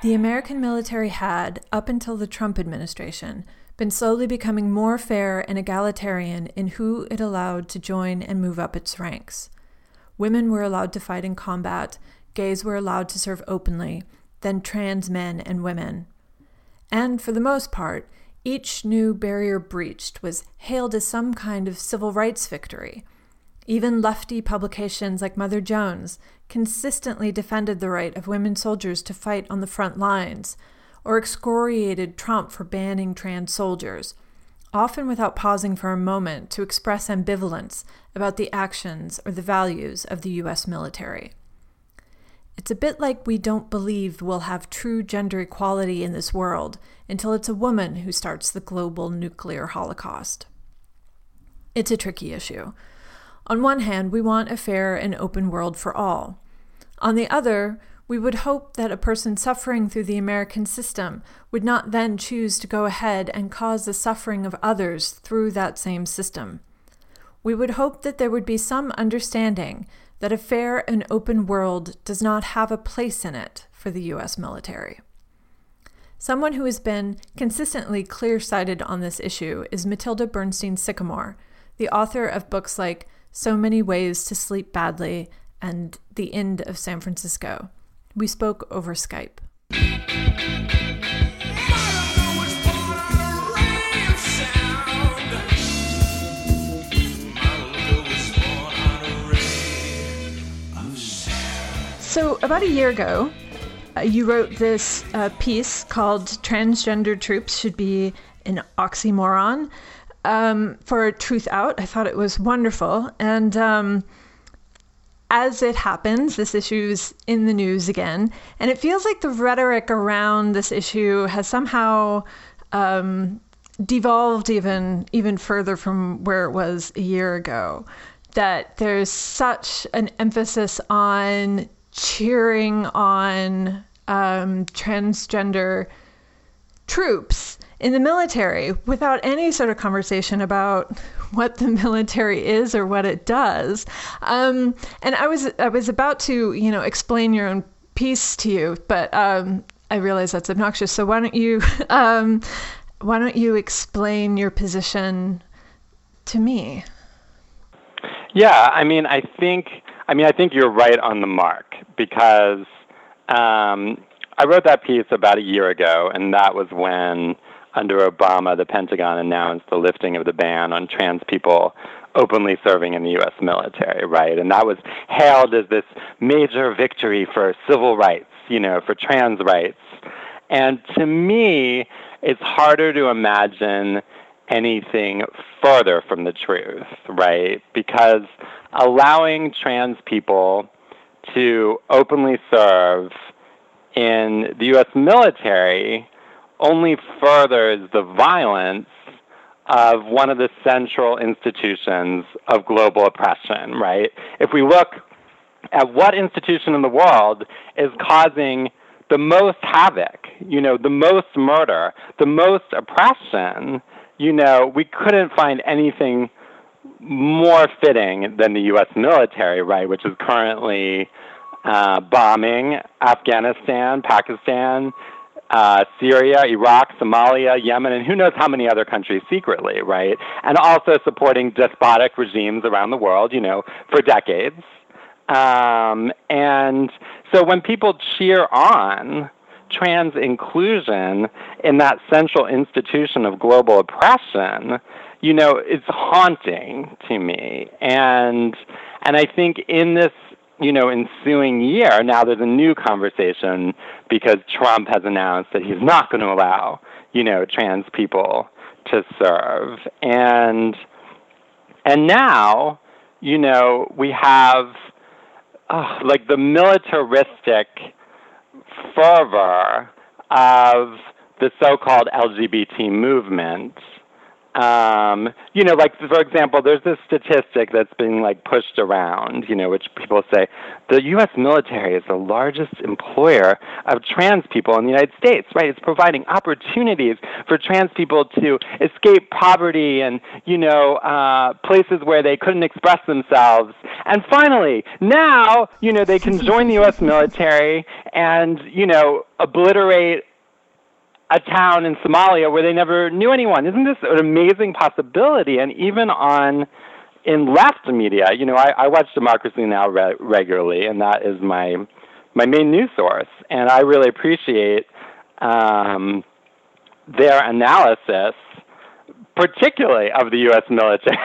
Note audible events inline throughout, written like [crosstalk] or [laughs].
The American military had, up until the Trump administration, been slowly becoming more fair and egalitarian in who it allowed to join and move up its ranks. Women were allowed to fight in combat, gays were allowed to serve openly, then trans men and women. And for the most part, each new barrier breached was hailed as some kind of civil rights victory. Even lefty publications like Mother Jones consistently defended the right of women soldiers to fight on the front lines, or excoriated Trump for banning trans soldiers, often without pausing for a moment to express ambivalence about the actions or the values of the U.S. military. It's a bit like we don't believe we'll have true gender equality in this world until it's a woman who starts the global nuclear holocaust. It's a tricky issue. On one hand, we want a fair and open world for all. On the other, we would hope that a person suffering through the American system would not then choose to go ahead and cause the suffering of others through that same system. We would hope that there would be some understanding that a fair and open world does not have a place in it for the U.S. military. Someone who has been consistently clear sighted on this issue is Mattilda Bernstein Sycamore, the author of books like So Many Ways to Sleep Badly and The End of San Francisco. We spoke over Skype. So, about a year ago, uh, you wrote this uh, piece called Transgender Troops Should Be an Oxymoron um, for Truthout. I thought it was wonderful. And um, as it happens, this issue is in the news again, and it feels like the rhetoric around this issue has somehow um, devolved even even further from where it was a year ago. That there's such an emphasis on cheering on um, transgender troops in the military without any sort of conversation about what the [laughs] military is or what it does. Um, and I was I was about to you know explain your own piece to you, but um, I realize that's obnoxious. So why don't you [laughs] um, why don't you explain your position to me? Yeah, I mean, I think I mean I think you're right on the mark because um, I wrote that piece about a year ago, and that was when under Obama, the Pentagon announced the lifting of the ban on trans people openly serving in the U.S. military, right? And that was hailed as this major victory for civil rights, you know, for trans rights. And to me, it's harder to imagine anything further from the truth, right? Because allowing trans people to openly serve in the U.S. military only furthers the violence of one of the central institutions of global oppression, right? If we look at what institution in the world is causing the most havoc, you know, the most murder, the most oppression, you know, we couldn't find anything more fitting than the U.S. military, right, which is currently uh, bombing Afghanistan, Pakistan, uh, Syria, Iraq, Somalia, Yemen, and who knows how many other countries secretly, right? And also supporting despotic regimes around the world, you know, for decades. Um, and so when people cheer on trans inclusion in that central institution of global oppression, you know, it's haunting to me. And and I think in this you know, ensuing year, now there's a new conversation because Trump has announced that he's not going to allow, you know, trans people to serve. And and now, you know, we have oh, like the militaristic fervor of the so-called LGBT movement um, you know, like for example, there's this statistic that's been like pushed around, you know, which people say the U.S. military is the largest employer of trans people in the United States, right? It's providing opportunities for trans people to escape poverty and you know uh, places where they couldn't express themselves, And finally, now, you know, they can join the U.S. military and, you know, obliterate a town in Somalia where they never knew anyone. Isn't this an amazing possibility? And even on in left media, you know, I, I watch Democracy Now! Re- regularly, and that is my my main news source. And I really appreciate um, their analysis, particularly of the U.S. military.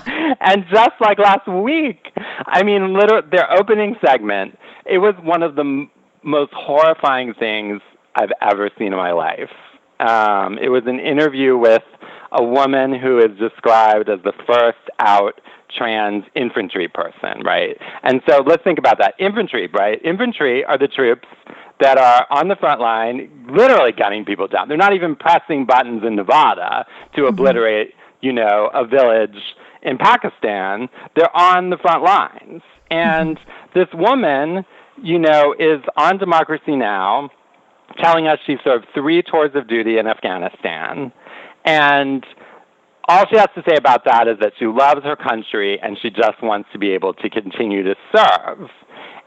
[laughs] And just like last week, I mean, literally, their opening segment, it was one of the m- most horrifying things I've ever seen in my life. Um, it was an interview with a woman who is described as the first out trans infantry person, right? And so let's think about that. Infantry, right? Infantry are the troops that are on the front line, literally gunning people down. They're not even pressing buttons in Nevada to mm-hmm. obliterate, you know, a village in Pakistan. They're on the front lines. And mm-hmm. this woman, you know, is on Democracy Now! Telling us she served three tours of duty in Afghanistan. And all she has to say about that is that she loves her country and she just wants to be able to continue to serve.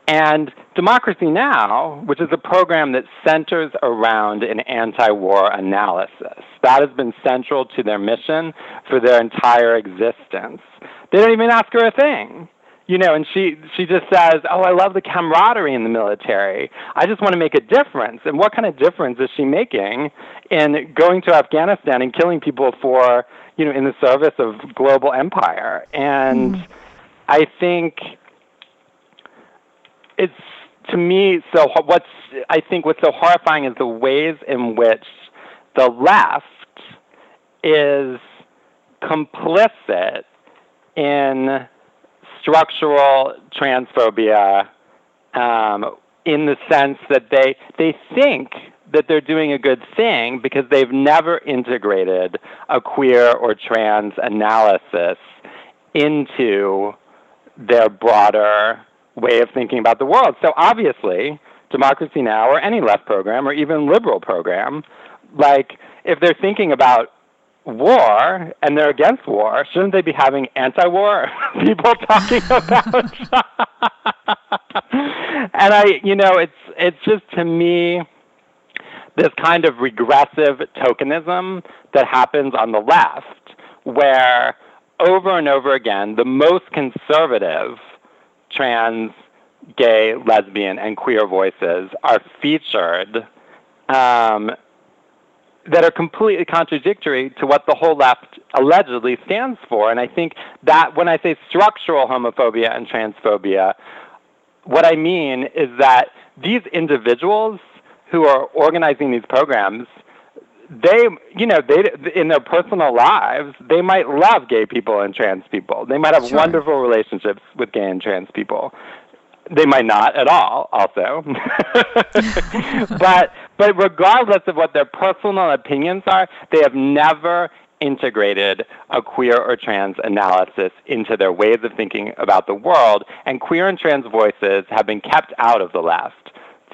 And Democracy Now!, which is a program that centers around an anti war analysis, that has been central to their mission for their entire existence. They don't even ask her a thing you know, and she she just says, "Oh, I love the camaraderie in the military. I just want to make a difference." And what kind of difference is she making in going to Afghanistan and killing people for, you know, in the service of global empire? And mm. I think it's to me so what's I think what's so horrifying is the ways in which the left is complicit in structural transphobia um, in the sense that they they think that they're doing a good thing because they've never integrated a queer or trans analysis into their broader way of thinking about the world. So obviously, Democracy Now! or any left program or even liberal program, like if they're thinking about war and they're against war, shouldn't they be having anti-war [laughs] people talking [laughs] about? [laughs] and I, you know, it's it's just to me this kind of regressive tokenism that happens on the left, where over and over again the most conservative trans, gay, lesbian, and queer voices are featured um, that are completely contradictory to what the whole left allegedly stands for. And I think that when I say structural homophobia and transphobia, what I mean is that these individuals who are organizing these programs they you know they in their personal lives they might love gay people and trans people they might have sure. wonderful relationships with gay and trans people they might not at all, also. [laughs] [laughs] but but regardless of what their personal opinions are, they have never integrated a queer or trans analysis into their ways of thinking about the world, and queer and trans voices have been kept out of the left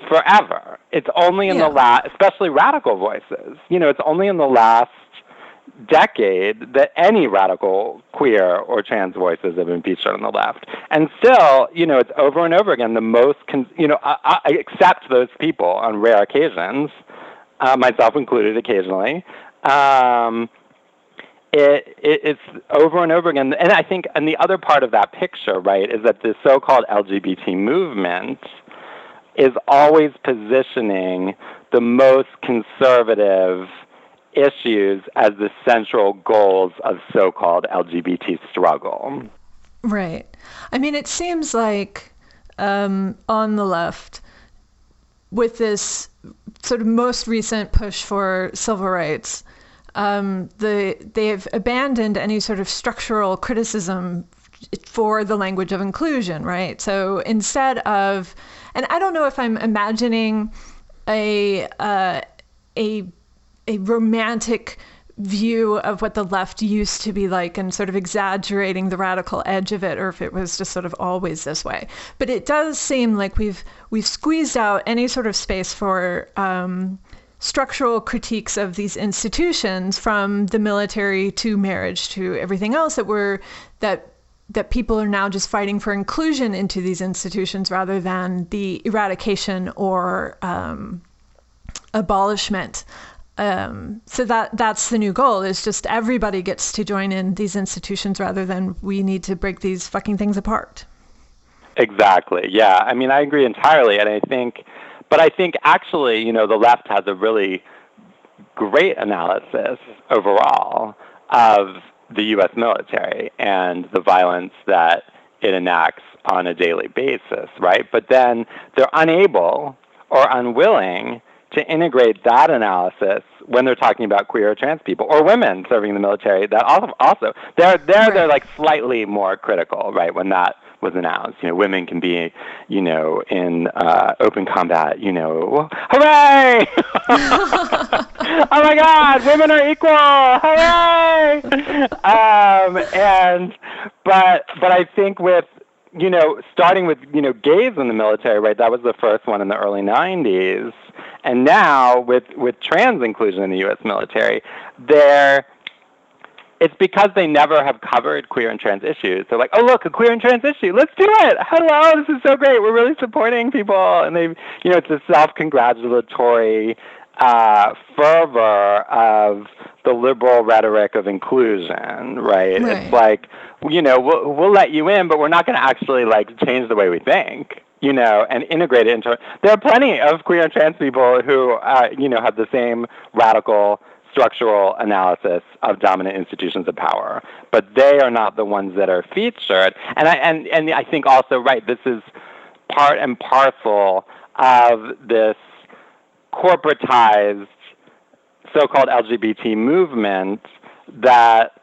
forever. It's only in yeah. the last, especially radical voices. You know, it's only in the last decade that any radical queer or trans voices have been featured on the left. And still, you know, it's over and over again the most, con- you know, I, I accept those people on rare occasions, uh, myself included occasionally. Um, it, it, it's over and over again. And I think, and the other part of that picture, right, is that the so called LGBT movement is always positioning the most conservative issues as the central goals of so called LGBT struggle. Right. I mean, it seems like um, on the left, with this sort of most recent push for civil rights, um, the they've abandoned any sort of structural criticism for the language of inclusion, right? So instead of, and I don't know if I'm imagining a uh, a a romantic view of what the left used to be like and sort of exaggerating the radical edge of it or if it was just sort of always this way but it does seem like we've we've squeezed out any sort of space for um, structural critiques of these institutions from the military to marriage to everything else that we're that that people are now just fighting for inclusion into these institutions rather than the eradication or um, abolishment. Um, so that that's the new goal is just everybody gets to join in these institutions rather than we need to break these fucking things apart. Exactly. Yeah. I mean, I agree entirely, and I think, but I think actually, you know, the left has a really great analysis overall of the U.S. military and the violence that it enacts on a daily basis, right? But then they're unable or unwilling to integrate that analysis when they're talking about queer or trans people or women serving in the military. That also, also they're they're right. they're like slightly more critical, right? When that was announced. You know, women can be, you know, in uh, open combat. You know, hooray! [laughs] oh my God, women are equal! Hooray! Um, and but but I think with you know, starting with you know gays in the military, right? That was the first one in the early '90s, and now with with trans inclusion in the U.S. military, there it's because they never have covered queer and trans issues. They're like, oh look, a queer and trans issue, let's do it. Hello, this is so great. We're really supporting people, and they, you know, it's a self-congratulatory uh, fervor of the liberal rhetoric of inclusion, right? right? It's like, you know, we'll, we'll let you in, but we're not going to actually like change the way we think you know, and integrate it into. There are plenty of queer and trans people who, uh, you know, have the same radical structural analysis of dominant institutions of power, but they are not the ones that are featured. And I and and I think also right, this is part and parcel of this corporatized so-called LGBT movement that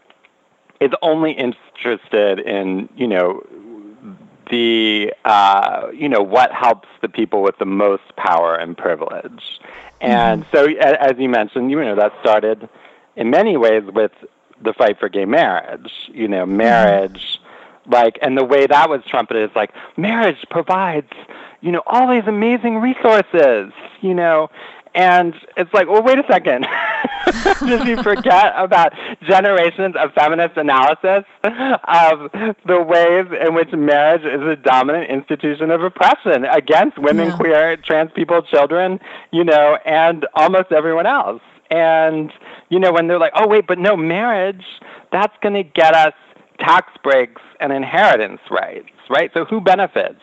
is only interested in you know the uh, you know what helps the people with the most power and privilege and mm-hmm. so, as you mentioned, you know, that started in many ways with the fight for gay marriage. You know, mm-hmm. marriage, mm-hmm. like, and the way that was trumpeted is like, marriage provides, you know, all these amazing resources, you know, and it's like, well, wait a second. [laughs] Did you forget about generations of feminist analysis of the ways in which marriage is a dominant institution of oppression against women, yeah. queer, trans people, children, you know, and almost everyone else? And, you know, when they're like, oh, wait, but no, marriage, that's going to get us tax breaks and inheritance rights, right? So who benefits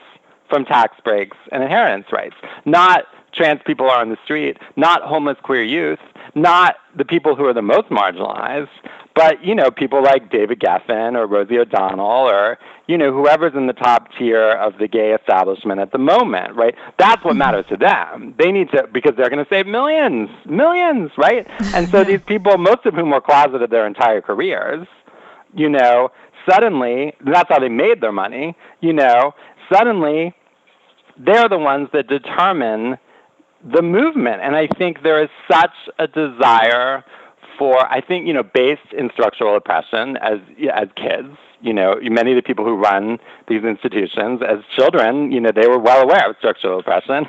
from tax breaks and inheritance rights? Not trans people are on the street, not homeless queer youth, not the people who are the most marginalized, but you know people like David Geffen or Rosie O'Donnell or you know whoever's in the top tier of the gay establishment at the moment, right? That's what mm-hmm. matters to them. They need to because they're going to save millions, millions, right? [laughs] And so these people, most of whom were closeted their entire careers, you know, suddenly that's how they made their money. You know, suddenly they're the ones that determine the movement. And I think there is such a desire for, I think, you know, based in structural oppression as, as kids, you know, many of the people who run these institutions as children, you know, they were well aware of structural oppression.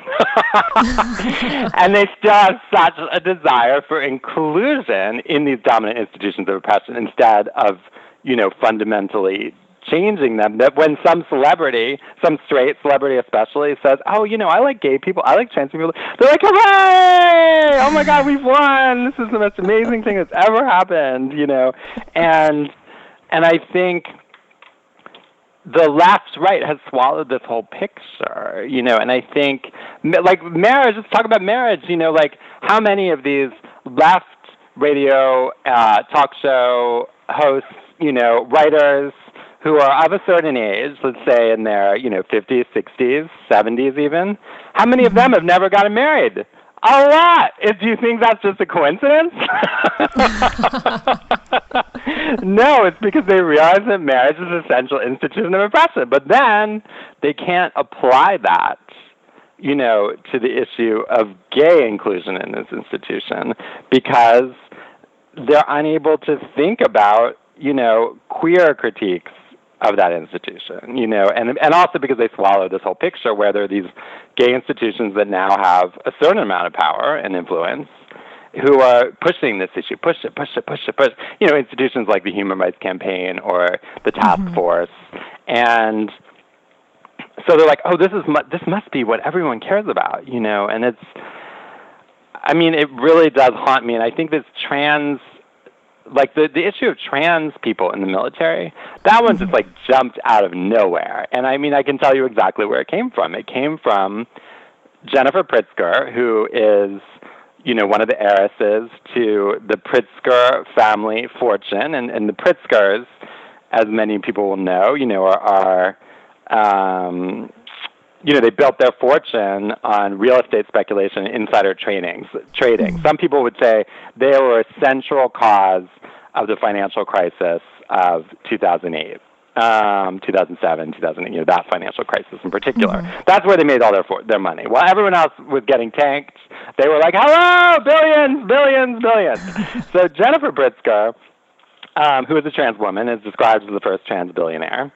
[laughs] and they still have such a desire for inclusion in these dominant institutions of oppression instead of, you know, fundamentally changing them. That when some celebrity, some straight celebrity especially, says, "Oh, you know, I like gay people, I like trans people," they're like, "Hooray! Oh my God, we've won! This is the most amazing thing that's ever happened!" You know, and and I think the left right has swallowed this whole picture, you know, and I think like marriage. Let's talk about marriage. You know, like how many of these left radio uh, talk show hosts, you know, writers, who are of a certain age, let's say in their, you know, 50s, 60s, 70s even, how many of them have never gotten married? A lot. If, do you think that's just a coincidence? [laughs] no, it's because they realize that marriage is an essential institution of oppression. But then they can't apply that, you know, to the issue of gay inclusion in this institution because they're unable to think about, you know, queer critiques of that institution, you know, and and also because they swallow this whole picture where there are these gay institutions that now have a certain amount of power and influence who are pushing this issue, push it, push it, push it, push. You know, institutions like the Human Rights Campaign or the Task mm-hmm. Force, and so they're like, oh, this is mu- this must be what everyone cares about, you know, and it's. I mean, it really does haunt me, and I think this trans like the the issue of trans people in the military, that one just mm-hmm. like jumped out of nowhere. And I mean, I can tell you exactly where it came from. It came from Jennifer Pritzker, who is you know one of the heiresses to the Pritzker family fortune, and and the Pritzkers, as many people will know, you know, are. are um, you know, they built their fortune on real estate speculation, insider trading. Trading. Mm-hmm. Some people would say they were a central cause of the financial crisis of 2008. Um, 2007, 2008, you know, that financial crisis in particular. Mm-hmm. That's where they made all their for- their money. While everyone else was getting tanked, they were like, "Hello, billions, billions, billions." [laughs] so Jennifer Pritzker, um, who is a trans woman, is described as the first trans billionaire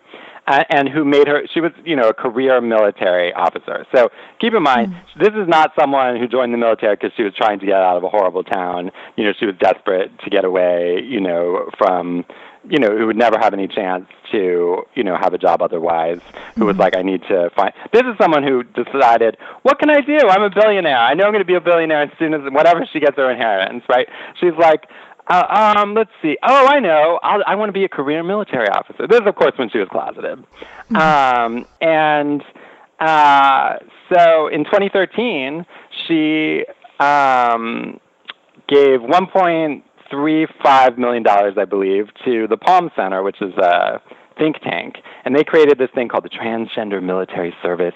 and who made her she was you know a career military officer. So keep in mind mm-hmm. this is not someone who joined the military because she was trying to get out of a horrible town. You know she was desperate to get away you know from you know who would never have any chance to you know have a job otherwise who was mm-hmm. like i need to find this is someone who decided what can i do? I'm a billionaire. I know i'm going to be a billionaire as soon as whatever she gets her inheritance right? She's like uh, um, let's see. Oh, I know. I'll, I want to be a career military officer. This is, of course, when she was closeted. Mm-hmm. Um, and uh, so in 2013, she um, gave 1.35 million dollars, I believe, to the Palm Center, which is a think tank, and they created this thing called the Transgender Military Service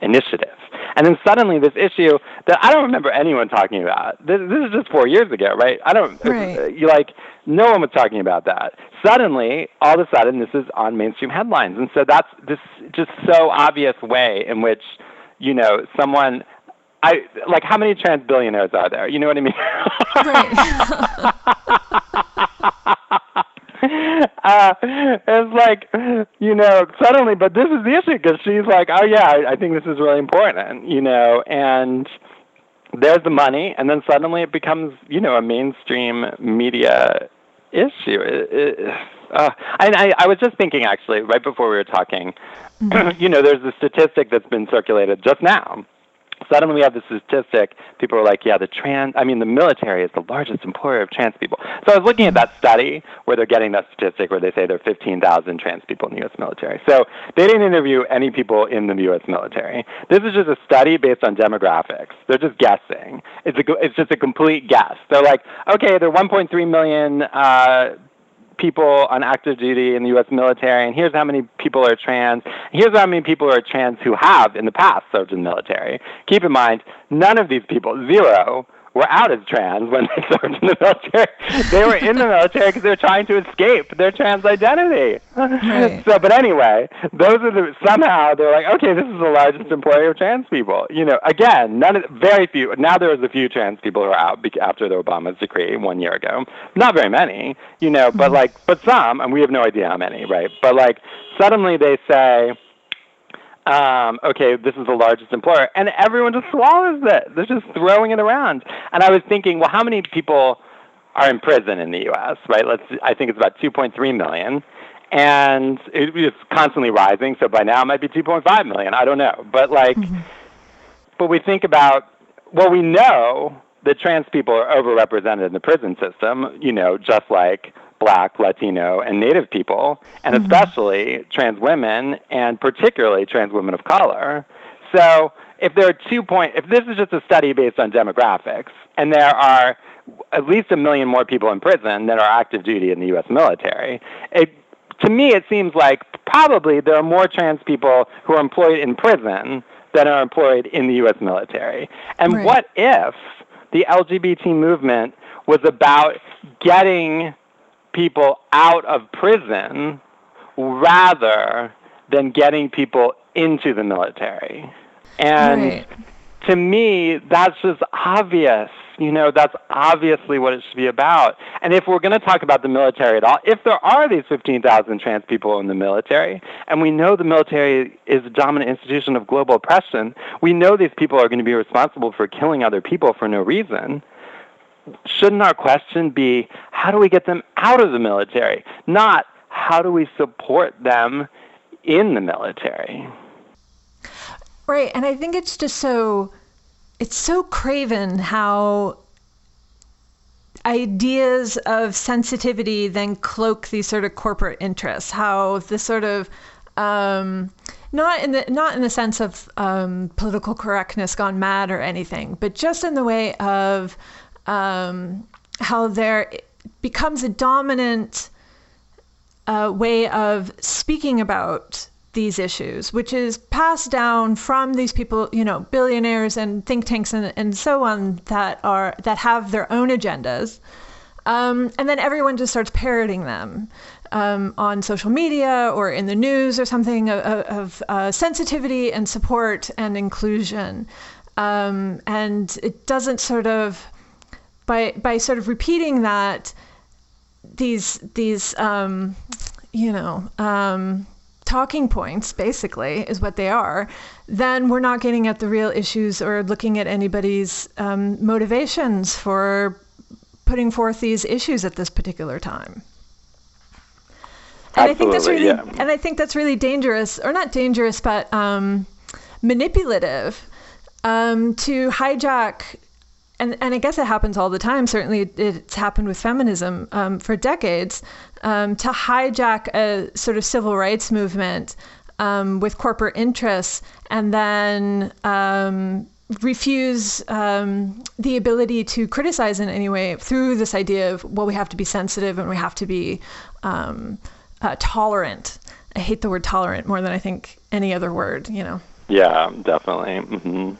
Initiative. And then suddenly this issue that I don't remember anyone talking about. This, this is just four years ago, right? I don't. Uh, right. Uh, you like no one was talking about that. Suddenly, all of a sudden, this is on mainstream headlines, and so that's this just so obvious way in which you know someone I like how many trans billionaires are there? You know what I mean? Right. [laughs] [laughs] [laughs] uh, it's like, you know, suddenly, but this is the issue because she's like, oh yeah, I, I think this is really important, you know, and there's the money, and then suddenly it becomes, you know, a mainstream media issue. It, it, uh, and I, I was just thinking actually, right before we were talking, mm-hmm. [clears throat] you know, there's a statistic that's been circulated just now suddenly we have this statistic. People are like, yeah, the trans, I mean, the military is the largest employer of trans people. So I was looking at that study where they're getting that statistic where they say there are 15,000 trans people in the U.S. military. So they didn't interview any people in the U.S. military. This is just a study based on demographics. They're just guessing. It's, a, it's just a complete guess. They're like, okay, there are 1.3 million uh, people on active duty in the U.S. military, and here's how many people are trans. Here's how many people are trans who have in the past served in the military. Keep in mind, none of these people, zero, were out as trans when [laughs] they served in the military. they were in the military because they were trying to escape their trans identity. Right. So, but anyway, those are the somehow they're like, okay, this is the largest employer of trans people. You know, again, none of very few. Now there's a few trans people who are out after the Obama's decree one year ago. Not very many, you know, but mm-hmm. like, but some, and we have no idea how many, right? But like, suddenly they say um, okay, this is the largest employer, and everyone just swallows it. They're just throwing it around. And I was thinking, well, how many people are in prison in the U.S. Right? Let's. I think it's about 2.3 million, and it, it's constantly rising. So by now it might be 2.5 million. I don't know, but like, mm-hmm. but we think about well, we know that trans people are overrepresented in the prison system. You know, just like black, Latino, and Native people, and mm-hmm. especially trans women, and particularly trans women of color. So if there are two point, if this is just a study based on demographics, and there are at least a million more people in prison than are active duty in the U.S. military, it, to me it seems like probably there are more trans people who are employed in prison than are employed in the U.S. military. And right. what if the LGBT movement was about getting people out of prison rather than getting people into the military. And right. to me, that's just obvious. You know, that's obviously what it should be about. And if we're going to talk about the military at all, if there are these 15,000 trans people in the military, and we know the military is a dominant institution of global oppression, we know these people are going to be responsible for killing other people for no reason shouldn't our question be how do we get them out of the military? Not how do we support them in the military. Right, and I think it's just so it's so craven how ideas of sensitivity then cloak these sort of corporate interests. How this sort of um, not in the not in the sense of um, political correctness gone mad or anything, but just in the way of um, how there becomes a dominant uh, way of speaking about these issues, which is passed down from these people, you know, billionaires and think tanks and, and so on that are that have their own agendas. Um, and then everyone just starts parroting them um, on social media or in the news or something of, of uh, sensitivity and support and inclusion. Um, and it doesn't sort of by by sort of repeating that these these um, you know um, talking points, basically, is what they are, then we're not getting at the real issues or looking at anybody's um, motivations for putting forth these issues at this particular time. And Absolutely, I think that's really, yeah. and I think that's really dangerous, or not dangerous, but um, manipulative um, to hijack. And, and I guess it happens all the time. Certainly, it's happened with feminism um, for decades um, to hijack a sort of civil rights movement um, with corporate interests and then um, refuse um, the ability to criticize in any way through this idea of, well, we have to be sensitive and we have to be um, uh, tolerant. I hate the word tolerant more than I think any other word, you know. Yeah, definitely. hmm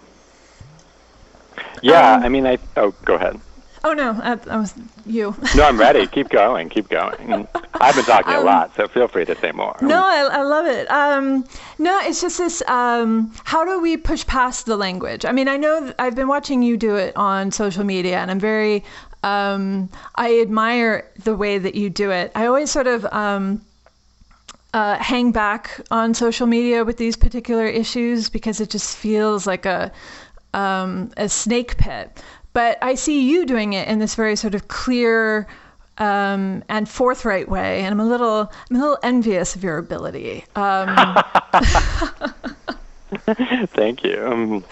Yeah, Um, I mean, I. Oh, go ahead. Oh, no, that, that was you. [laughs] No, I'm ready. keep going. Keep going. [laughs] I've been talking a Um, lot, so feel free to say more. No, I, I love it. Um, no, it's just this. Um, how do we push past the language? I mean, I know th- I've been watching you do it on social media, and I'm very. Um, I admire the way that you do it. I always sort of um, uh, hang back on social media with these particular issues because it just feels like a um, a snake pit. But I see you doing it in this very sort of clear um, and forthright way, and I'm a little I'm a little envious of your ability. Um, [laughs] Thank you. Um,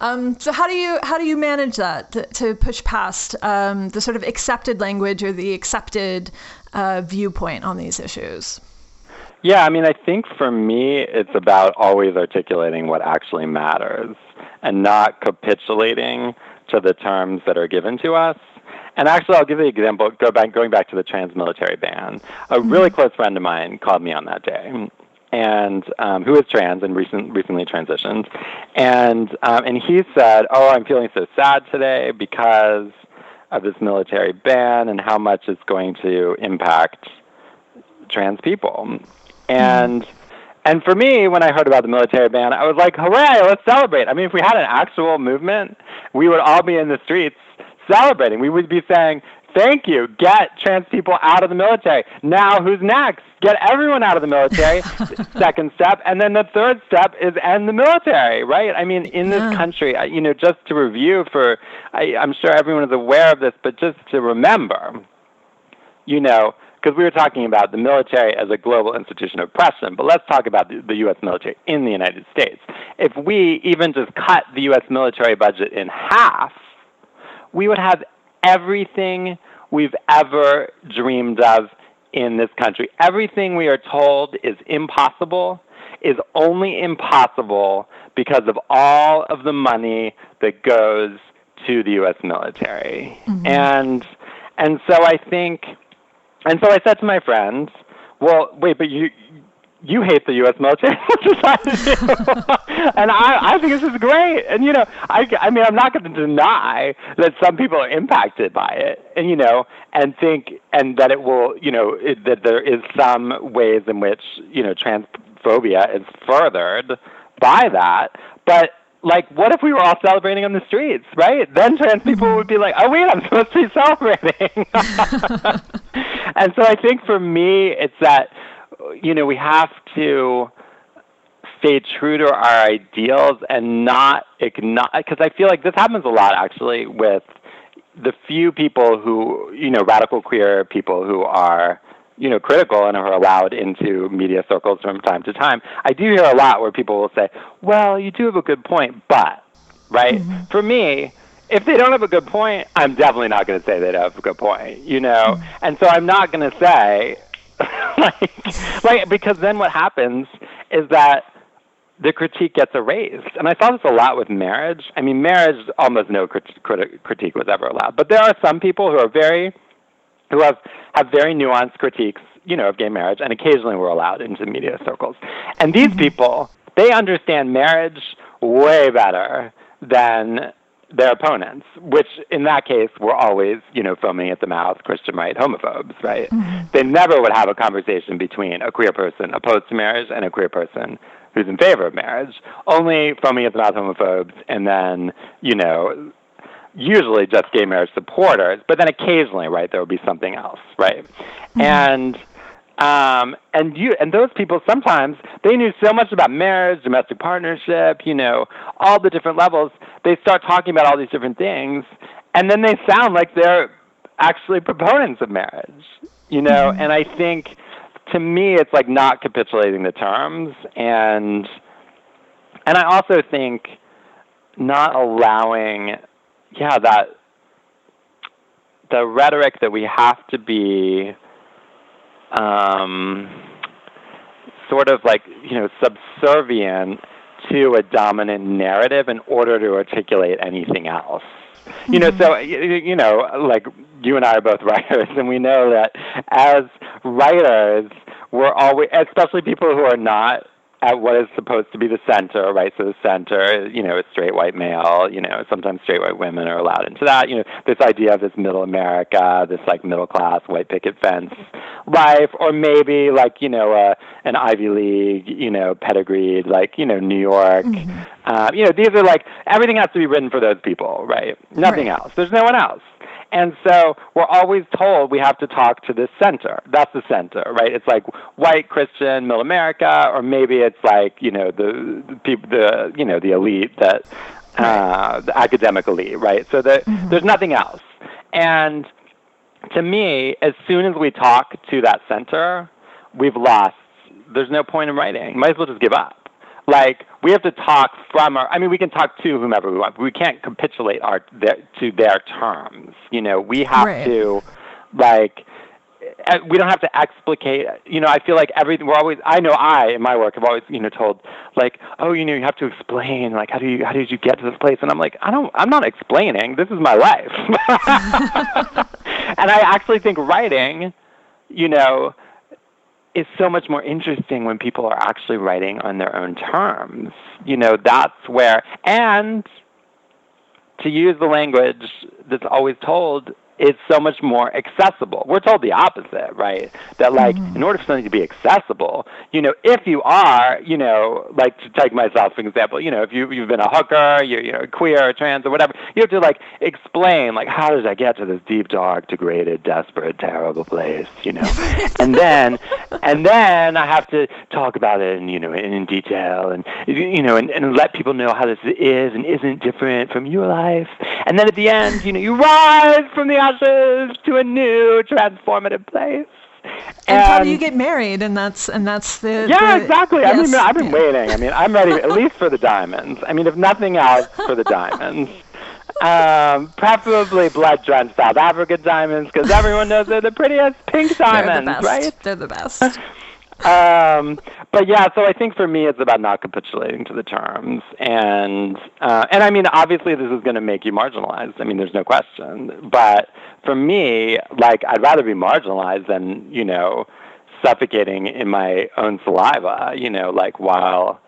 um, so how do you how do you manage that to, to push past um, the sort of accepted language or the accepted uh, viewpoint on these issues? Yeah, I mean, I think for me, it's about always articulating what actually matters and not capitulating to the terms that are given to us. And actually, I'll give you an example. Go back, going back to the trans-military ban. A really close friend of mine called me on that day, and um, who is trans and recent, recently transitioned, and um, and he said, "Oh, I'm feeling so sad today because of this military ban and how much it's going to impact trans people." And and for me, when I heard about the military ban, I was like, "Hooray! Let's celebrate!" I mean, if we had an actual movement, we would all be in the streets celebrating. We would be saying, "Thank you! Get trans people out of the military." Now, who's next? Get everyone out of the military. [laughs] second step, and then the third step is end the military. Right? I mean, in this Yeah. country, you know, just to review for, I, I'm sure everyone is aware of this, but just to remember, you know, because we were talking about the military as a global institution of oppression, but let's talk about the, the U.S. military in the United States. If we even just cut the U.S. military budget in half, we would have everything we've ever dreamed of in this country. Everything we are told is impossible is only impossible because of all of the money that goes to the U.S. military. Mm-hmm. And and so I think, and so I said to my friends, "Well, wait, but you." You hate the U.S. military, [laughs] [laughs] and I, I think this is great. And you know, I, I mean, I'm not going to deny that some people are impacted by it, and you know, and think, and that it will, you know, it, that there is some ways in which you know transphobia is furthered by that. But like, what if we were all celebrating on the streets, right? Then trans people mm-hmm. would be like, oh wait, I'm supposed to be celebrating. [laughs] and so I think for me, it's that you know we have to stay true to our ideals and not ignore because I feel like this happens a lot actually with the few people who you know radical queer people who are you know, critical and are allowed into media circles from time to time, I do hear a lot where people will say, "Well, you do have a good point, but," right? Mm-hmm. For me, if they don't have a good point, I'm definitely not going to say they don't have a good point, you know? Mm-hmm. And so I'm not going to say, [laughs] like, like, because then what happens is that the critique gets erased. And I saw this a lot with marriage. I mean, marriage, almost no crit- crit- critique was ever allowed. But there are some people who are very, who have, have very nuanced critiques, you know, of gay marriage, and occasionally were allowed into media circles. And these mm-hmm. people, they understand marriage way better than their opponents, which in that case were always, you know, foaming at the mouth Christian right homophobes, right? Mm-hmm. They never would have a conversation between a queer person opposed to marriage and a queer person who's in favor of marriage. Only foaming at the mouth homophobes and then, you know, usually just gay marriage supporters, but then occasionally, right, there would be something else, right? Mm-hmm. And um, and you and those people sometimes they knew so much about marriage, domestic partnership, you know, all the different levels. They start talking about all these different things, and then they sound like they're actually proponents of marriage, you know. Mm-hmm. And I think to me, it's like not capitulating the terms, and and I also think not allowing, yeah, that the rhetoric that we have to be um, sort of like you know subservient to a dominant narrative in order to articulate anything else. Mm-hmm. You know, so mm-hmm. you know, like you and I are both [laughs] writers, and we know that as writers, we're always, especially people who are not at what is supposed to be the center, right? So the center, you know, is straight white male. You know, sometimes straight white women are allowed into that. You know, this idea of this middle America, this like middle class white picket fence life, or maybe like you know, uh, an Ivy League, you know, pedigreed, like you know, New York. Mm-hmm. Uh, you know, these are like everything has to be written for those people, right? Nothing right. else. There's no one else. And so we're always told we have to talk to this center. That's the center, right? It's like white Christian middle America, or maybe it's like you know the, the people, the you know the elite that uh, the academic elite, right? So that mm-hmm. there's nothing else. And to me, as soon as we talk to that center, we've lost. There's no point in writing. Might as well just give up like we have to talk from our i mean we can talk to whomever we want but we can't capitulate our their, to their terms you know? We have right. to like eh, we don't have to explicate you know i feel like everything we're always i know i in my work have always you know told like oh you know you have to explain like how do you how did you get to this place? And i'm like i don't i'm not explaining. This is my life. [laughs] [laughs] And i actually think writing you know is so much more interesting when people are actually writing on their own terms. You know, that's where, and to use the language that's always told, it's so much more accessible. We're told the opposite, right? That like mm-hmm. in order for something to be accessible, you know, if you are, you know, like to take myself for example, you know, if you you've been a hooker, you're you know queer or trans or whatever, you have to like explain like how did I get to this deep, dark, degraded, desperate, terrible place, you know, [laughs] and then and then I have to talk about it in you know in, in detail and you know and, and let people know how this is and isn't different from your life, and then at the end, you know, you rise from the ashes to a new transformative place. And, and, how do you get married? And that's and that's the yeah, the, exactly. Yes, I mean, I've been yeah. waiting. I mean, I'm ready at least for the diamonds. I mean, if nothing else, for the diamonds. Um, preferably blood drenched South African diamonds because everyone knows they're the prettiest pink diamonds, they're the right? They're the best. [laughs] um, but yeah, so I think for me, it's about not capitulating to the terms, and uh, and I mean, obviously, this is going to make you marginalized. I mean, there's no question. But for me, like, I'd rather be marginalized than you know, suffocating in my own saliva. You know, like while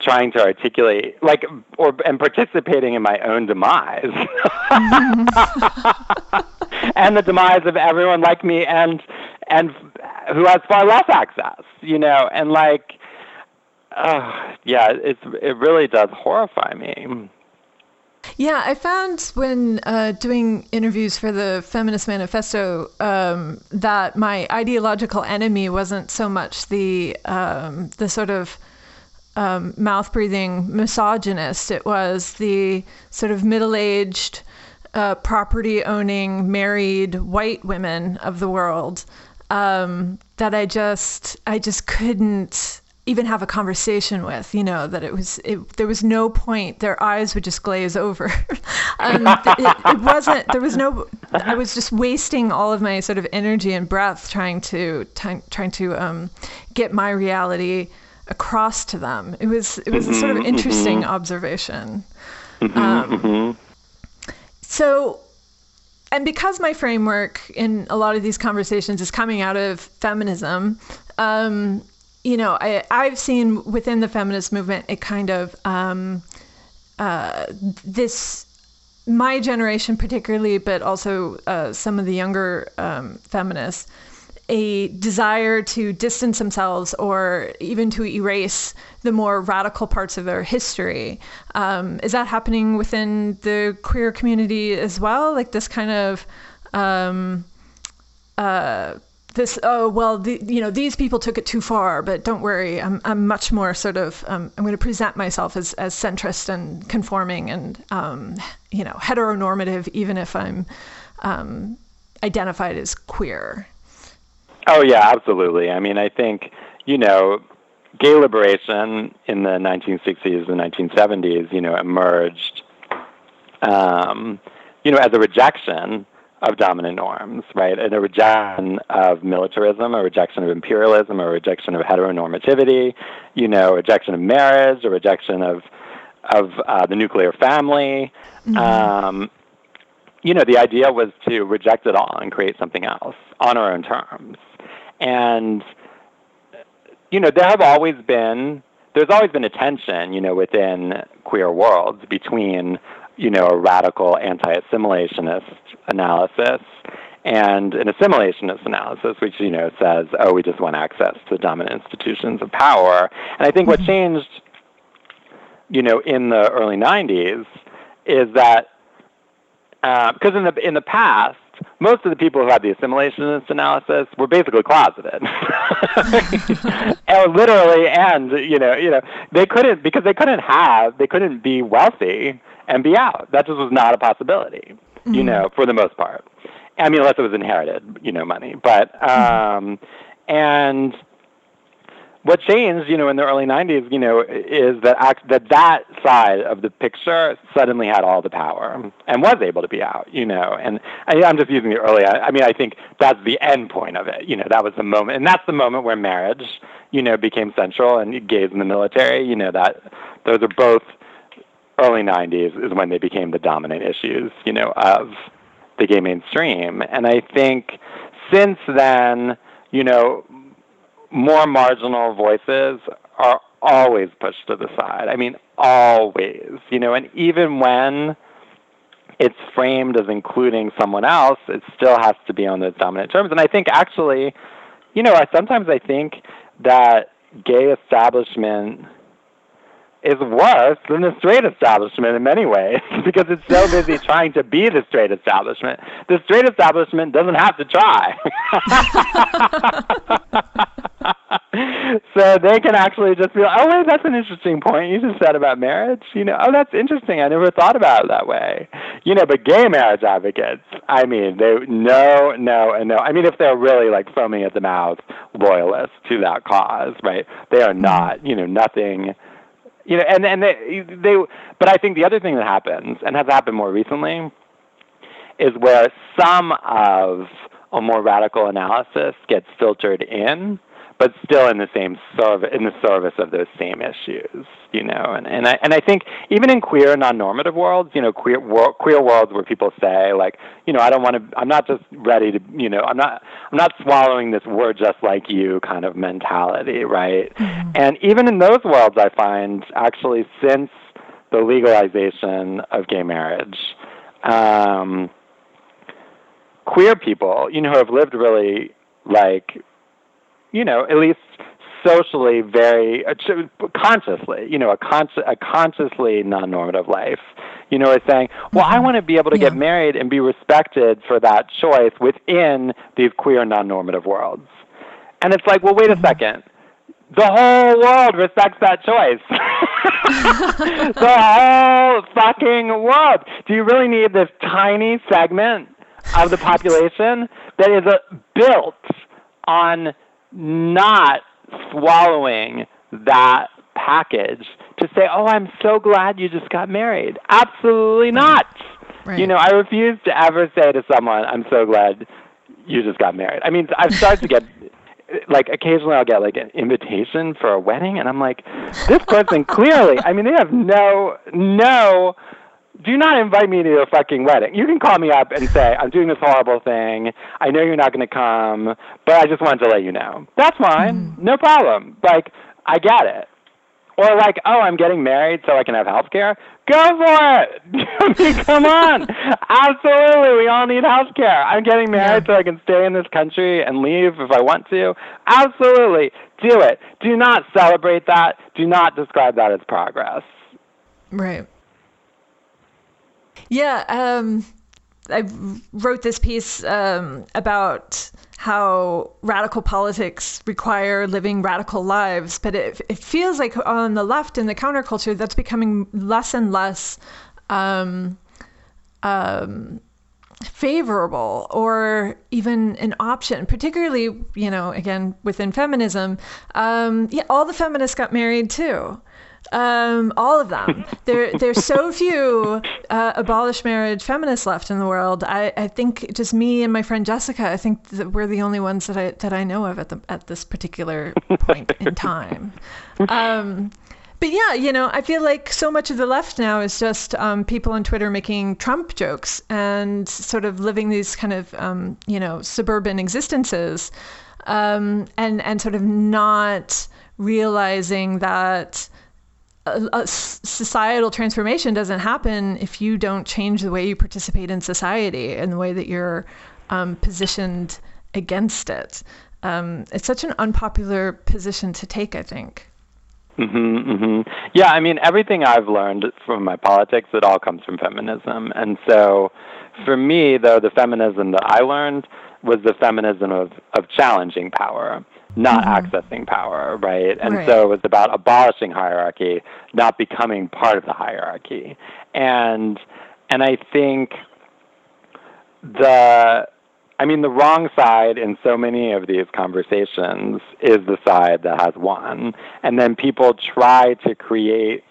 trying to articulate like or and participating in my own demise [laughs] and the demise of everyone like me and and who has far less access, you know, and like, uh, yeah, it's it really does horrify me. Yeah, I found when uh, doing interviews for the Feminist Manifesto um, that my ideological enemy wasn't so much the um, the sort of um, mouth breathing misogynist. It was the sort of middle aged, uh, property owning, married white women of the world um, that I just I just couldn't even have a conversation with you know that it was it, there was no point their eyes would just glaze over [laughs] um, it, it, wasn't there was no i was just wasting all of my sort of energy and breath trying to t- trying to um, get my reality across to them it was it was mm-hmm, a sort of mm-hmm, interesting mm-hmm. observation mm-hmm, um, mm-hmm. so and because my framework in a lot of these conversations is coming out of feminism um, you know, I, I've seen within the feminist movement a kind of um, uh, this, my generation particularly, but also uh, some of the younger um, feminists, a desire to distance themselves or even to erase the more radical parts of their history. Um, is that happening within the queer community as well? Like this kind of um, uh, this oh well the, you know these people took it too far but don't worry i'm, I'm much more sort of um, i'm going to present myself as, as centrist and conforming and um, you know heteronormative even if i'm um, identified as queer oh yeah absolutely i mean i think you know gay liberation in the 1960s and 1970s you know emerged um, you know as a rejection of dominant norms, right? And a rejection of militarism, a rejection of imperialism, a rejection of heteronormativity, you know, a rejection of marriage, a rejection of of uh, the nuclear family. Mm-hmm. Um, you know, the idea was to reject it all and create something else on our own terms. And you know, there have always been there's always been a tension, you know, within queer worlds between you know, a radical anti-assimilationist analysis and an assimilationist analysis, which you know says, "Oh, we just want access to the dominant institutions of power." And I think what mm-hmm. changed, you know, in the early '90s is that because uh, in the in the past, most of the people who had the assimilationist analysis were basically closeted, and [laughs] [laughs] literally, and you know, you know, they couldn't because they couldn't have, they couldn't be wealthy and be out. That just was not a possibility, mm-hmm. you know, for the most part. I mean, unless it was inherited, you know, money. But mm-hmm. um, and what changed, you know, in the early '90s, you know, is that act, that that side of the picture suddenly had all the power mm-hmm. and was able to be out, you know. And I, I'm just using the early. I, I mean, I think that's the end point of it. You know, that was the moment, and that's the moment where marriage, you know, became central and gays in the military. You know, that those are both early 90s is when they became the dominant issues, you know, of the gay mainstream. And I think since then, you know, more marginal voices are always pushed to the side. I mean, always, you know, and even when it's framed as including someone else, it still has to be on those dominant terms. And I think actually, you know, sometimes I think that gay establishment is worse than the straight establishment in many ways [laughs] because it's so [laughs] busy trying to be the straight establishment. The straight establishment doesn't have to try. [laughs] so they can actually just be like, oh, wait, that's an interesting point you just said about marriage. You know, oh, that's interesting. I never thought about it that way. You know, but gay marriage advocates, I mean, they no, no, and no. I mean, if they're really like foaming at the mouth loyalists to that cause, right? They are mm-hmm. not, you know, nothing you know, and and they, they, but I think the other thing that happens and has happened more recently is where some of a more radical analysis gets filtered in but still in the same service in the service of those same issues, you know. And and I and I think even in queer non-normative worlds, you know, queer wor- queer worlds where people say like, you know, I don't want to, I'm not just ready to, you know, I'm not I'm not swallowing this word just like you kind of mentality, right? Mm-hmm. And even in those worlds, I find actually since the legalization of gay marriage. Um, queer people, you know, who have lived really like you know, at least socially very uh, consciously, you know, a, con- a consciously non-normative life. You know, is saying, well, I mm-hmm. want to be able to yeah. get married and be respected for that choice within these queer non-normative worlds. And it's like, well, wait a mm-hmm. second. The whole world respects that choice. [laughs] the whole fucking world. Do you really need this tiny segment of the population that is a, built on not swallowing that package to say, "Oh, I'm so glad you just got married." Absolutely not. Right. You know, I refuse to ever say to someone, "I'm so glad you just got married." I mean, I've started to get [laughs] like occasionally I'll get like an invitation for a wedding and I'm like, this person clearly, I mean, they have no no do not invite me to a fucking wedding. You can call me up and say, I'm doing this horrible thing. I know you're not going to come, but I just wanted to let you know. That's fine. Mm. No problem. Like, I get it. Or like, oh, I'm getting married so I can have health care. Go for it. [laughs] I mean, come on. [laughs] Absolutely. We all need health care. I'm getting married yeah. so I can stay in this country and leave if I want to. Absolutely. Do it. Do not celebrate that. Do not describe that as progress. Right. Yeah. Um, I wrote this piece um, about how radical politics require living radical lives, but it, it feels like on the left in the counterculture that's becoming less and less um, um, favorable or even an option, particularly, you know, again, within feminism. Um, yeah, all the feminists got married too. Um, all of them. there, there's so [laughs] few uh, abolish marriage feminists left in the world. I, I think just me and my friend Jessica. I think that we're the only ones that I that I know of at the at this particular point in [laughs] time. Um, but yeah, you know, I feel like so much of the left now is just um, people on Twitter making Trump jokes and sort of living these kind of, um, you know, suburban existences, um, and and sort of not realizing that a, societal transformation doesn't happen if you don't change the way you participate in society and the way that you're um, positioned against it. Um, it's such an unpopular position to take, I think. Mm-hmm, mm-hmm. Yeah, I mean, everything I've learned from my politics, it all comes from feminism. And so for me, though, the feminism that I learned was the feminism of, of challenging power not mm-hmm. accessing power, right? And right. so it was about abolishing hierarchy, not becoming part of the hierarchy. And and I think the I mean the wrong side in so many of these conversations is the side that has won. And then people try to create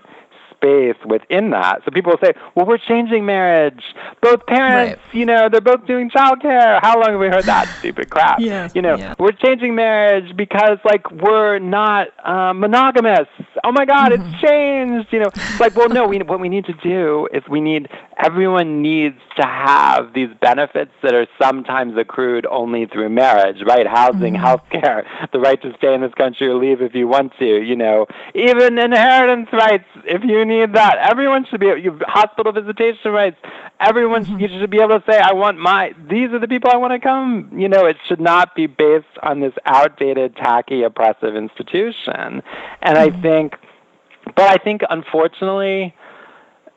space within that. So people will say, well, we're changing marriage. Both parents, right. you know, they're both doing childcare. How long have we heard that [laughs] stupid crap? Yeah, you know, yeah. we're changing marriage because, like, we're not uh, monogamous. Oh my God, mm-hmm. it's changed. You know, it's like, well, no, we, what we need to do is we need, everyone needs to have these benefits that are sometimes accrued only through marriage, right? Housing, mm-hmm. health care, [laughs] the right to stay in this country or leave if you want to, you know, even inheritance rights if you need that. Everyone should be you hospital visitation rights. Everyone mm-hmm. you should be able to say, I want my these are the people I want to come. You know, it should not be based on this outdated, tacky, oppressive institution. And mm-hmm. I think but I think unfortunately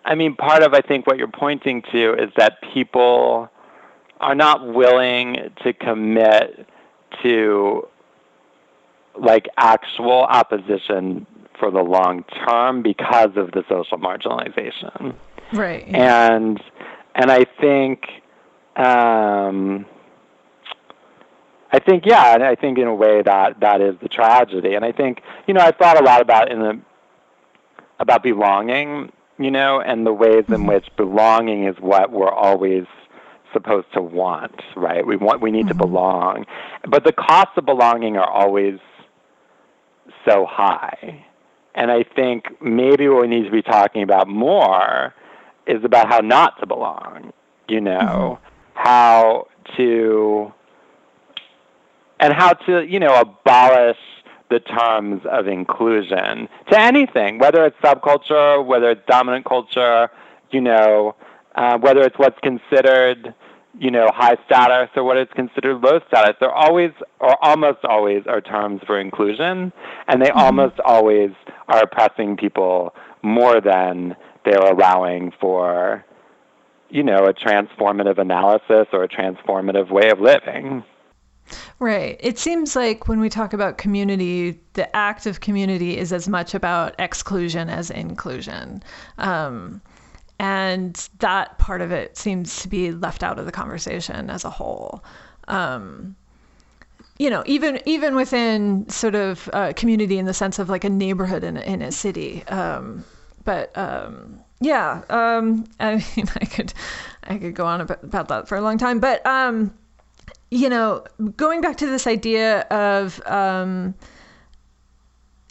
I mean part of I think what you're pointing to is that people are not willing to commit to like actual opposition for the long term because of the social marginalization. Right. And and I think um, I think yeah, and I think in a way that that is the tragedy. And I think you know I've thought a lot about in the about belonging, you know, and the ways in mm-hmm. which belonging is what we're always supposed to want, right? We want we need mm-hmm. to belong, but the costs of belonging are always so high and I think maybe what we need to be talking about more is about how not to belong, you know, mm-hmm. how to, and how to, you know, abolish the terms of inclusion to anything, whether it's subculture, whether it's dominant culture, you know, uh, whether it's what's considered you know, high status or what is considered low status. They're always, or almost always, are terms for inclusion, and they mm-hmm. almost always are oppressing people more than they're allowing for, you know, a transformative analysis or a transformative way of living. Right. It seems like when we talk about community, the act of community is as much about exclusion as inclusion. Um, and that part of it seems to be left out of the conversation as a whole. Um, you know, even even within sort of uh, community in the sense of like a neighborhood in a, in a city. Um, but um, yeah, um, [laughs] I mean, I could I could go on about, about that for a long time. But um, you know, going back to this idea of um,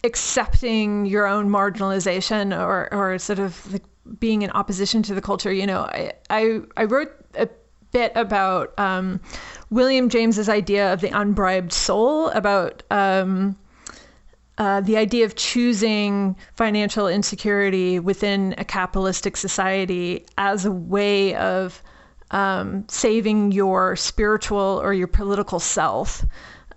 accepting your own marginalization or or sort of like being in opposition to the culture, you know, I I, I wrote a bit about um, William James's idea of the unbribed soul, about um, uh, the idea of choosing financial insecurity within a capitalistic society as a way of um, saving your spiritual or your political self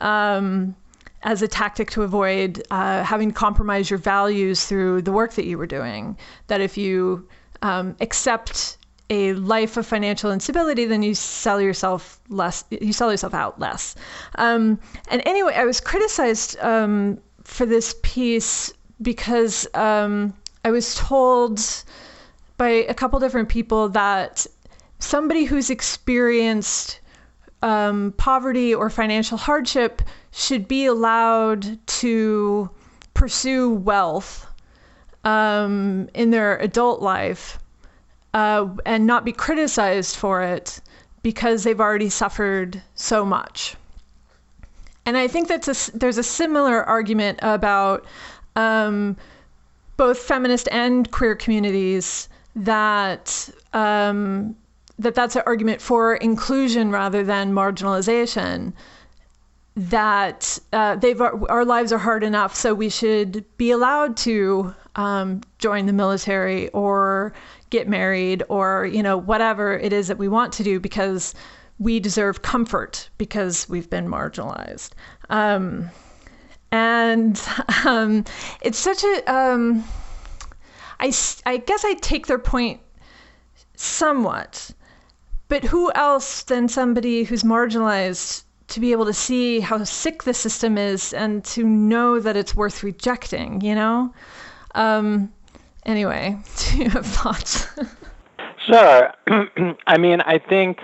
um, as a tactic to avoid uh, having to compromise your values through the work that you were doing. That if you um, accept a life of financial instability, then you sell yourself less. You sell yourself out less. Um, and anyway, I was criticized um, for this piece because um, I was told by a couple different people that somebody who's experienced um, poverty or financial hardship should be allowed to pursue wealth um, in their adult life uh, and not be criticized for it because they've already suffered so much. And I think that's there's a similar argument about um, both feminist and queer communities that um, that that's an argument for inclusion rather than marginalization. That uh, they've our lives are hard enough, so we should be allowed to um, join the military or get married or you know whatever it is that we want to do because we deserve comfort because we've been marginalized. Um, and um, it's such a. Um, I, I guess I take their point somewhat, but who else than somebody who's marginalized to be able to see how sick the system is and to know that it's worth rejecting, you know? Um, anyway, [laughs] do you have thoughts? sure. [clears throat] I mean, I think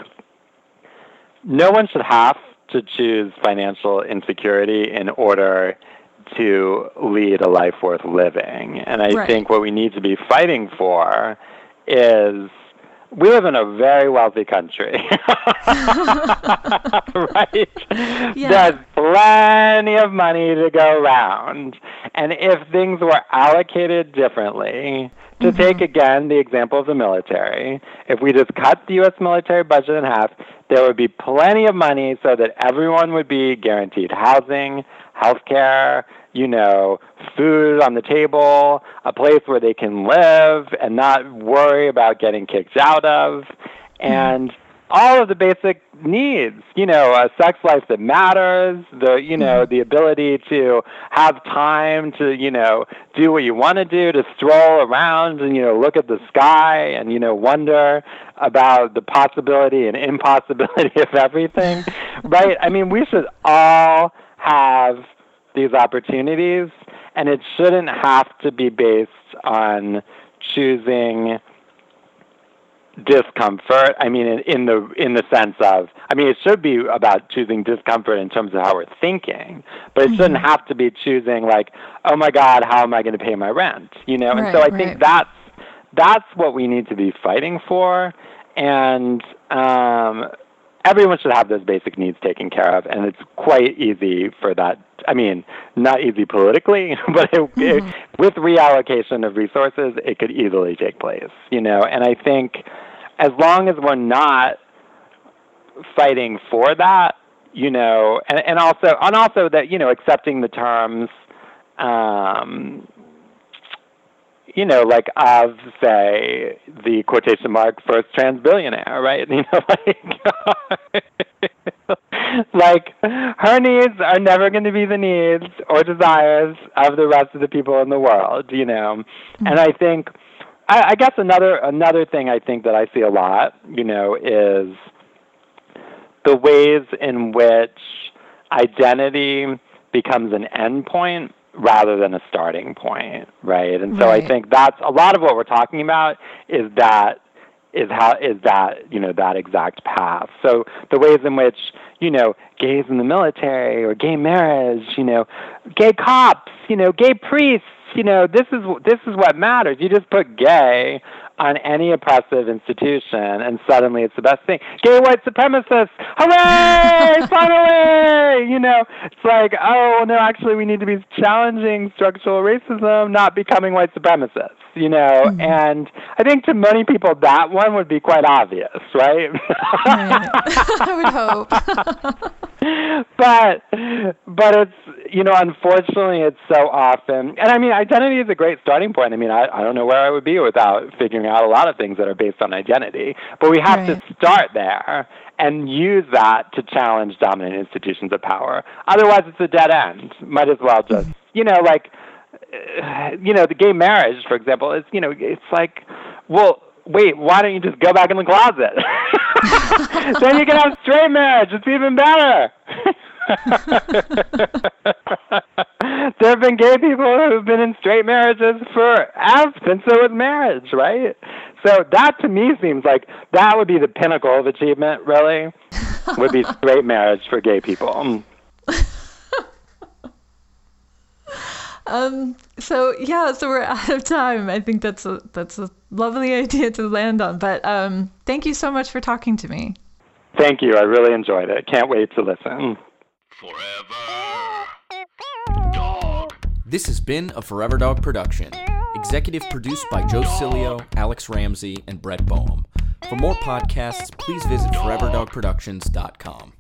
no one should have to choose financial insecurity in order to lead a life worth living. And I right. think what we need to be fighting for is we live in a very wealthy country. [laughs] right? Yeah. There's plenty of money to go around. And if things were allocated differently, to mm-hmm. take again the example of the military, if we just cut the U.S. military budget in half, there would be plenty of money so that everyone would be guaranteed housing, health care, you know, food on the table, a place where they can live and not worry about getting kicked out of, and all of the basic needs, you know, a sex life that matters, the, you know, mm-hmm. the ability to have time to, you know, do what you want to do, to stroll around and, you know, look at the sky and, you know, wonder about the possibility and impossibility [laughs] of everything, [laughs] right? I mean, we should all have these opportunities, and it shouldn't have to be based on choosing discomfort. I mean, in, in, the in the sense of, I mean, it should be about choosing discomfort in terms of how we're thinking, but it mm-hmm. shouldn't have to be choosing like, oh my God, how am I going to pay my rent? You know, right, and so I right. think that's that's what we need to be fighting for, and um, everyone should have those basic needs taken care of, and it's quite easy for that. I mean, not easy politically, [laughs] but it, mm-hmm. it, with reallocation of resources, it could easily take place. You know, and I think as long as we're not fighting for that, you know, and, and also and also that you know accepting the terms um, you know, like of say the quotation mark first trans billionaire, right? [laughs] You know, like [laughs] like her needs are never going to be the needs or desires of the rest of the people in the world, you know. Mm-hmm. And I think, I, I guess another another thing I think that I see a lot, you know, is the ways in which identity becomes an endpoint rather than a starting point, right? And so right. I think that's a lot of what we're talking about is that is how is that you know that exact path. So the ways in which you know, gays in the military or gay marriage, you know, gay cops, you know, gay priests, you know, this is this is what matters. You just put gay on any oppressive institution, and suddenly it's the best thing. Gay white supremacists, hooray! [laughs] finally, you know, it's like, oh no, actually, we need to be challenging structural racism, not becoming white supremacists. You know, mm-hmm. and I think to many people that one would be quite obvious, right? right. [laughs] I would hope. [laughs] [laughs] but but it's you know unfortunately it's so often and I mean identity is a great starting point. I mean I, I don't know where I would be without figuring out a lot of things that are based on identity. But we have right. to start there and use that to challenge dominant institutions of power. Otherwise it's a dead end. Might as well just mm-hmm. you know like you know the gay marriage for example is you know it's like well wait, why don't you just go back in the closet? [laughs] [laughs] then you can have straight marriage. It's even better. [laughs] there have been gay people who've been in straight marriages for since there was marriage, right? So that to me seems like that would be the pinnacle of achievement, really, would be [laughs] straight marriage for gay people. Um, so yeah, so we're out of time. I think that's a that's a lovely idea to land on. But um, thank you so much for talking to me. Thank you. I really enjoyed it. Can't wait to listen. Forever Dog. This has been a Forever Dog production. Executive produced by Joe Cilio, Alex Ramsey, and Brett Boehm. For more podcasts, please visit foreverdogproductions.com.